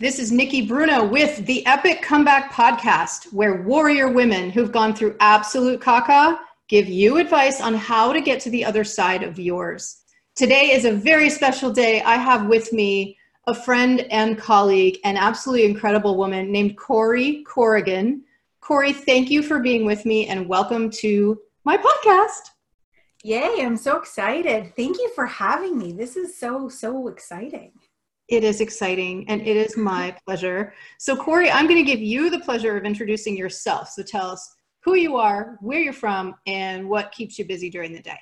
This is Nikki Bruno with the Epic Comeback Podcast, where warrior women who've gone through absolute caca give you advice on how to get to the other side of yours. Today is a very special day. I have with me a friend and colleague, an absolutely incredible woman named Corrie Corrigan. Corrie, thank you for being with me and welcome to my podcast. Yay, I'm so excited. Thank you for having me. This is so, so exciting. It is exciting and it is my pleasure. So, Corrie, I'm going to give you the pleasure of introducing yourself. So, tell us who you are, where you're from, and what keeps you busy during the day.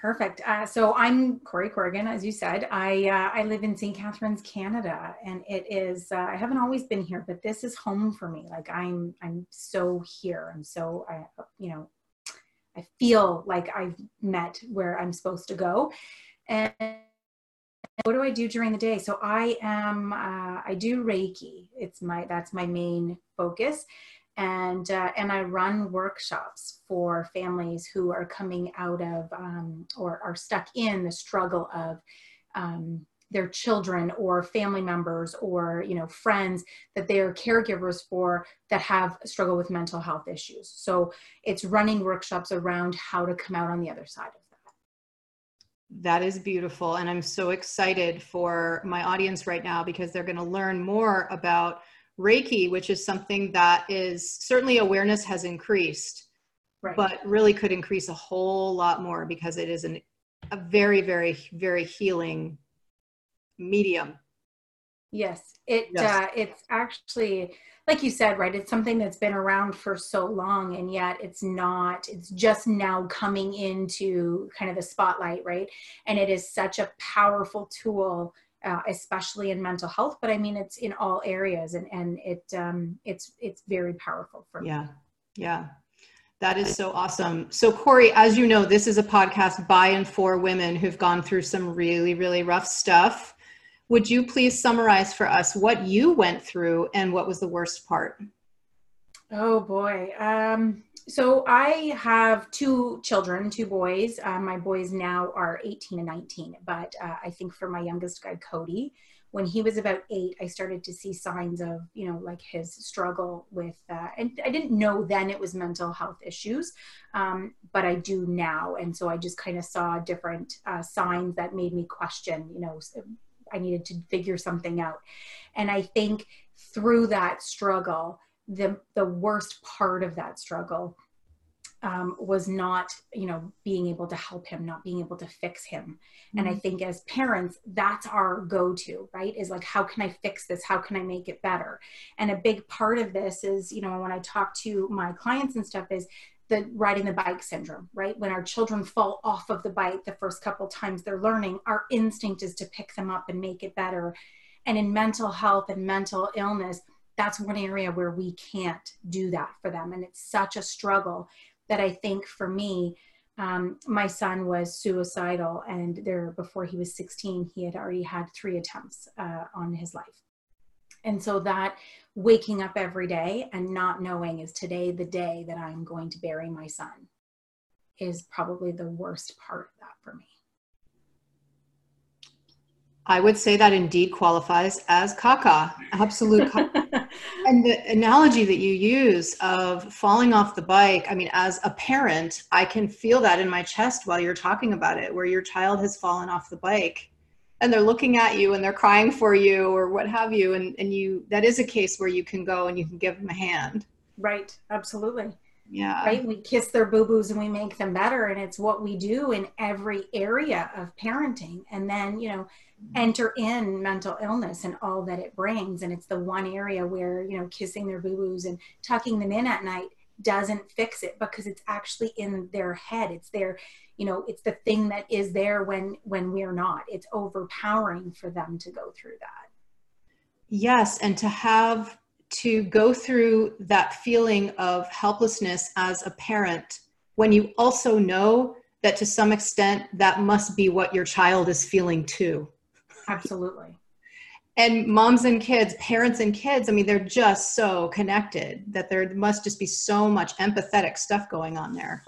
Perfect. Uh, so I'm Corrie Corrigan, as you said. I uh, I live in St. Catharines, Canada, and it is. Uh, I haven't always been here, but this is home for me. Like I'm I'm so here. I'm so I you know I feel like I've met where I'm supposed to go, and what do I do during the day? So I am uh, I do Reiki. It's my that's my main focus, and uh, and I run workshops for families who are coming out of um, or are stuck in the struggle of. Um, their children or family members or you know friends that they are caregivers for that have struggle with mental health issues so it's running workshops around how to come out on the other side of that is beautiful. And I'm so excited for my audience right now because they're going to learn more about Reiki, which is something that is certainly awareness has increased, right. but really could increase a whole lot more because it is an, a very, very, very healing medium. Yes, it yes. Uh, it's actually like you said, right? It's something that's been around for so long, and yet it's not, it's just now coming into kind of the spotlight, right? And it is such a powerful tool. Uh, especially in mental health, but I mean it's in all areas, and and it um, it's it's very powerful for me. Yeah, yeah, that is so awesome. So, Corrie, as you know, this is a podcast by and for women who've gone through some really, really rough stuff. Would you please summarize for us what you went through and what was the worst part? Oh boy. Um, so I have two children, two boys. Uh, my boys now are 18 and 19, but uh, I think for my youngest guy, Cody, when he was about eight, I started to see signs of, you know, like his struggle with, uh, and I didn't know then it was mental health issues, um, but I do now. And so I just kind of saw different uh, signs that made me question, you know, I needed to figure something out. And I think through that struggle, the the worst part of that struggle um, was not you know being able to help him not being able to fix him mm-hmm. and i mm-hmm. think as parents that's our go-to right is like how can i fix this how can i make it better and a big part of this is you know when i talk to my clients and stuff is the riding the bike syndrome, right? When our children fall off of the bike the first couple times they're learning, our instinct is to pick them up and make it better. And in mental health and mental illness, that's one area where we can't do that for them. And it's such a struggle that I think for me, um, my son was suicidal, and there before he was 16, he had already had three attempts uh, on his life. And so that waking up every day and not knowing is today the day that I'm going to bury my son is probably the worst part of that for me. I would say that indeed qualifies as caca, absolute caca. and the analogy that you use of falling off the bike, I mean, as a parent, I can feel that in my chest while you're talking about it, where your child has fallen off the bike and they're looking at you and they're crying for you or what have you. And, and you that is a case where you can go and you can give them a hand. Right. Absolutely. Yeah. Right. We kiss their boo-boos and we make them better. And it's what we do in every area of parenting. And then you know enter in mental illness and all that it brings. And it's the one area where you know kissing their boo-boos and tucking them in at night doesn't fix it because it's actually in their head. It's their you know it's the thing that is there when when we're not. It's overpowering for them to go through that. Yes and to have to go through that feeling of helplessness as a parent when you also know that to some extent that must be what your child is feeling too. Absolutely and moms and kids parents and kids i mean they're just so connected that there must just be so much empathetic stuff going on there.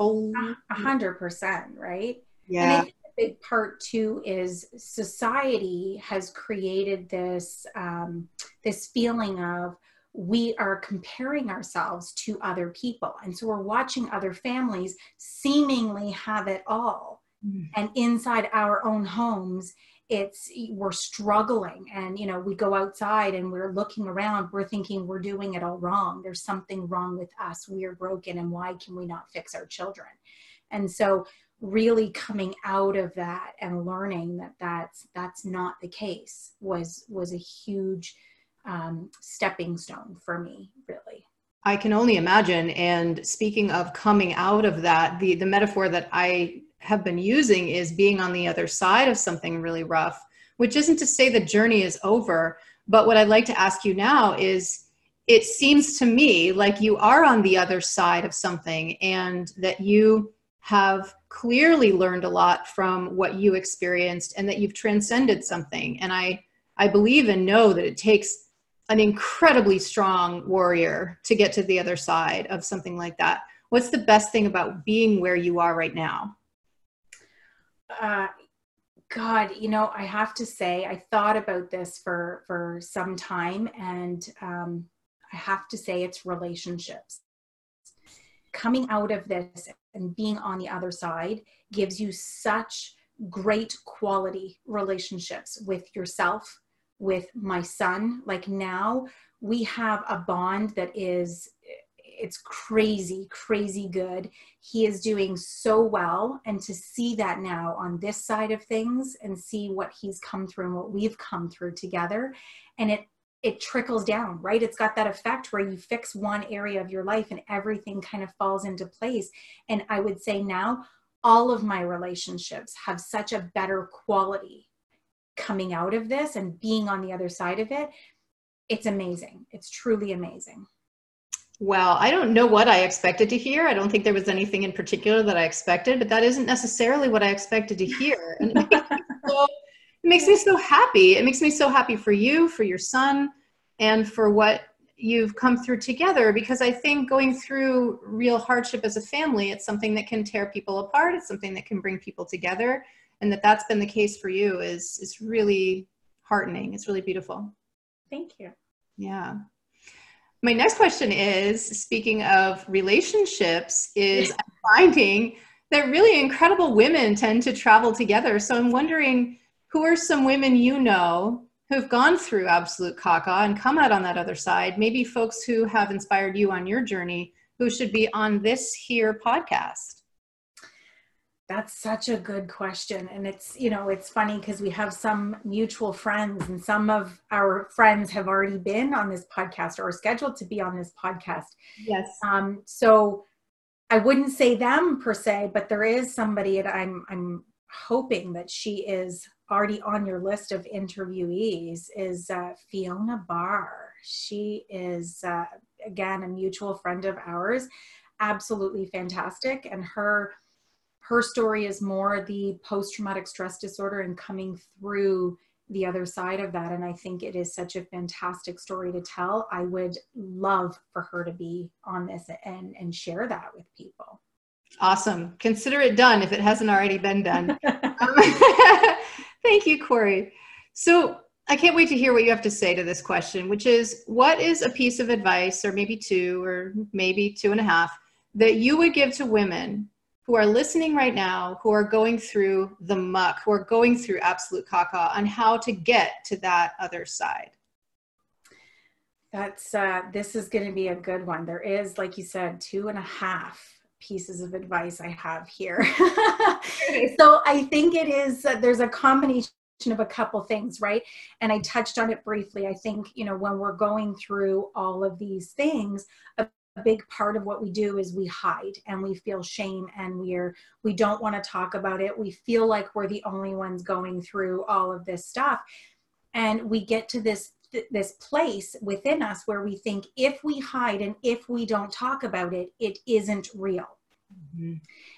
A hundred percent right? Yeah. and a big part too is society has created this um, this feeling of we are comparing ourselves to other people. And so we're watching other families seemingly have it all. Mm. and inside our own homes it's we're struggling and you know we go outside and we're looking around we're thinking we're doing it all wrong. There's something wrong with us. We are broken and why can we not fix our children? And so really coming out of that and learning that that's that's not the case was was a huge um, stepping stone for me really. I can only imagine and speaking of coming out of that the the metaphor that i have been using is being on the other side of something really rough which isn't to say the journey is over but what i'd like to ask you now is it seems to me like you are on the other side of something and that you have clearly learned a lot from what you experienced and that you've transcended something. And i i believe and know that it takes an incredibly strong warrior to get to the other side of something like that. What's the best thing about being where you are right now uh, god you know i have to say i thought about this for for some time and um, i have to say it's relationships coming out of this and being on the other side gives you such great quality relationships with yourself, with my son. Like now, we have a bond that is it's crazy crazy good he is doing so well and to see that now on this side of things and see what he's come through and what we've come through together and it it trickles down, right? It's got that effect where you fix one area of your life and everything kind of falls into place. And I would say now all of my relationships have such a better quality coming out of this and being on the other side of it. It's amazing. It's truly amazing. Well, I don't know what I expected to hear. I don't think there was anything in particular that I expected, but that isn't necessarily what I expected to hear. And so it makes me so happy. It makes me so happy for you, for your son, and for what you've come through together because I think going through real hardship as a family, it's something that can tear people apart. It's something that can bring people together. And that that's been the case for you is, is really heartening. It's really beautiful. Thank you. Yeah. My next question is speaking of relationships, is I'm finding that really incredible women tend to travel together. So I'm wondering who are some women you know who've gone through absolute caca and come out on that other side? Maybe folks who have inspired you on your journey who should be on this here podcast? That's such a good question. And it's, you know, it's funny because we have some mutual friends, and some of our friends have already been on this podcast or are scheduled to be on this podcast. Yes. Um, so I wouldn't say them per se, but there is somebody that I'm I'm hoping that she is already on your list of interviewees is uh, Fiona Barr. She is, uh, again, a mutual friend of ours, absolutely fantastic. And her her story is more the post-traumatic stress disorder and coming through the other side of that. And i think it is such a fantastic story to tell. I would love for her to be on this and and share that with people. Awesome. Consider it done if it hasn't already been done. Um, Thank you, Corrie. So I can't wait to hear what you have to say to this question, which is what is a piece of advice, or maybe two, or maybe two and a half, that you would give to women who are listening right now, who are going through the muck, who are going through absolute caca, on how to get to that other side? That's uh, this is going to be a good one. There is, like you said, two and a half pieces of advice I have here. so I think it is, uh, there's a combination of a couple things, right? And I touched on it briefly. I think, you know, when we're going through all of these things, big part of what we do is we hide and we feel shame and we're we don't want to talk about it we feel like we're the only ones going through all of this stuff and we get to this this place within us where we think if we hide and if we don't talk about it, it isn't real. Mm-hmm.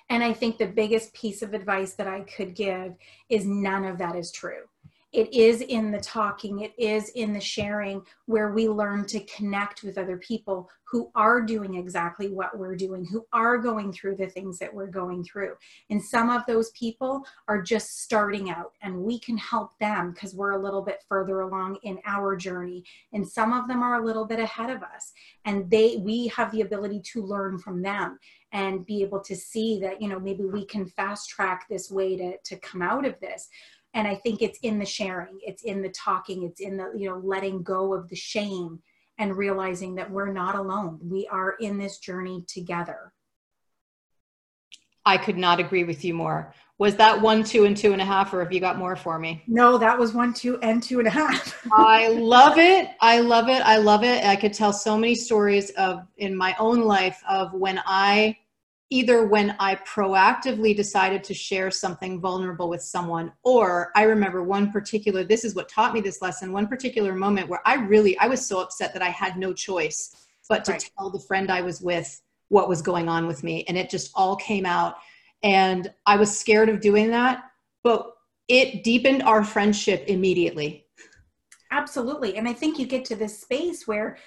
And I think the biggest piece of advice that I could give is none of that is true. It is in the talking, it is in the sharing where we learn to connect with other people who are doing exactly what we're doing, who are going through the things that we're going through. And some of those people are just starting out, and we can help them because we're a little bit further along in our journey. And some of them are a little bit ahead of us, and they we have the ability to learn from them and be able to see that you know maybe we can fast track this way to to come out of this and i think it's in the sharing it's in the talking it's in the you know letting go of the shame and realizing that we're not alone. We are in this journey together. I could not agree with you more. Was that one two and two and a half or have you got more for me? No that was one two and two and a half. I love it. I love it. I love it. I could tell so many stories of in my own life of when i either when I proactively decided to share something vulnerable with someone, or I remember one particular, this is what taught me this lesson, one particular moment where I really, I was so upset that I had no choice but to right. tell the friend I was with what was going on with me. And it just all came out. And I was scared of doing that, but it deepened our friendship immediately. Absolutely. And I think you get to this space where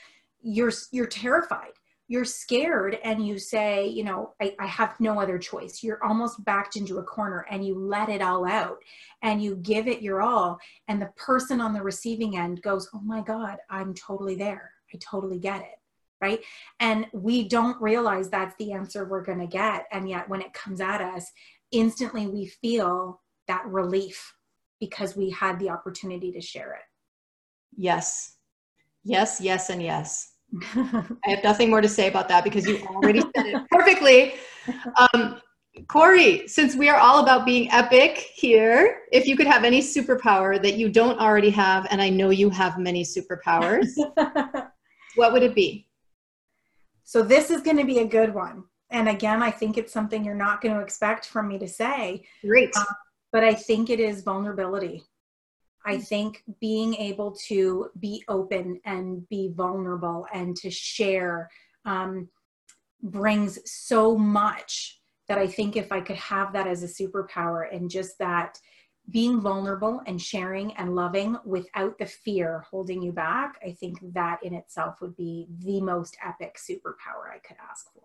you're you're terrified you're scared and you say, you know, I, I, have no other choice. You're almost backed into a corner and you let it all out and you give it your all. And the person on the receiving end goes, oh my God, I'm totally there. I totally get it. Right. And we don't realize that's the answer we're going to get. And yet when it comes at us, instantly we feel that relief because we had the opportunity to share it. Yes. Yes, yes, and yes. I have nothing more to say about that because you already said it perfectly. Um, Corrie, since we are all about being epic here, if you could have any superpower that you don't already have, and I know you have many superpowers, what would it be? So, this is going to be a good one. And again, I think it's something you're not going to expect from me to say. Great. Uh, but I think it is vulnerability. I think being able to be open and be vulnerable and to share um, brings so much that I think if I could have that as a superpower and just that being vulnerable and sharing and loving without the fear holding you back, I think that in itself would be the most epic superpower I could ask for.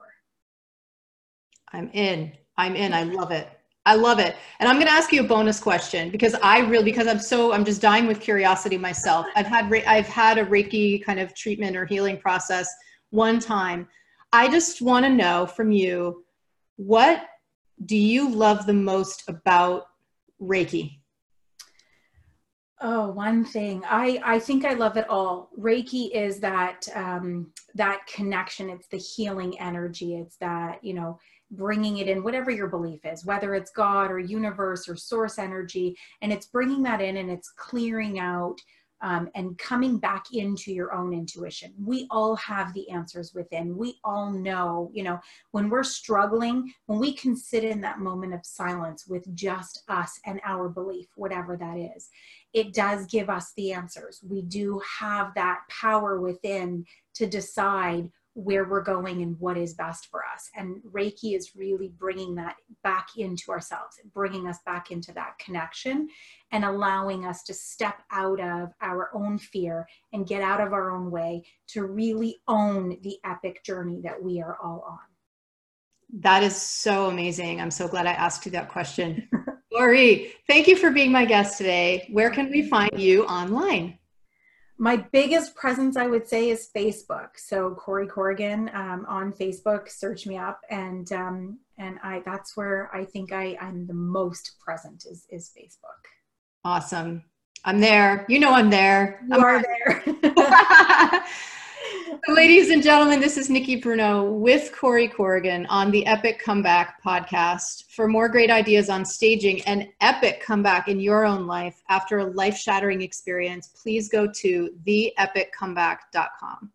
I'm in. I'm in. I love it. I love it. And I'm going to ask you a bonus question because I really, because I'm so, I'm just dying with curiosity myself. I've had, I've had a Reiki kind of treatment or healing process one time. I just want to know from you, what do you love the most about Reiki? Oh, one thing I I think I love it all. Reiki is that um, that connection. It's the healing energy. It's that you know bringing it in, whatever your belief is, whether it's God or universe or source energy, and it's bringing that in and it's clearing out um, and coming back into your own intuition. We all have the answers within. We all know, you know, when we're struggling, when we can sit in that moment of silence with just us and our belief, whatever that is, it does give us the answers. We do have that power within to decide where we're going and what is best for us. And Reiki is really bringing that back into ourselves, bringing us back into that connection and allowing us to step out of our own fear and get out of our own way to really own the epic journey that we are all on. That is so amazing. I'm so glad I asked you that question. Lori, thank you for being my guest today. Where can we find you online? My biggest presence i would say is facebook. So corrie corrigan um, on facebook search me up and um, and i that's where i think i i'm the most present is is facebook. Awesome. I'm there. You know i'm there. You I'm are there Ladies and gentlemen, this is Nikki Bruno with Corrie Corrigan on the Epic Comeback podcast. For more great ideas on staging an epic comeback in your own life after a life shattering experience, please go to theepiccomeback.com.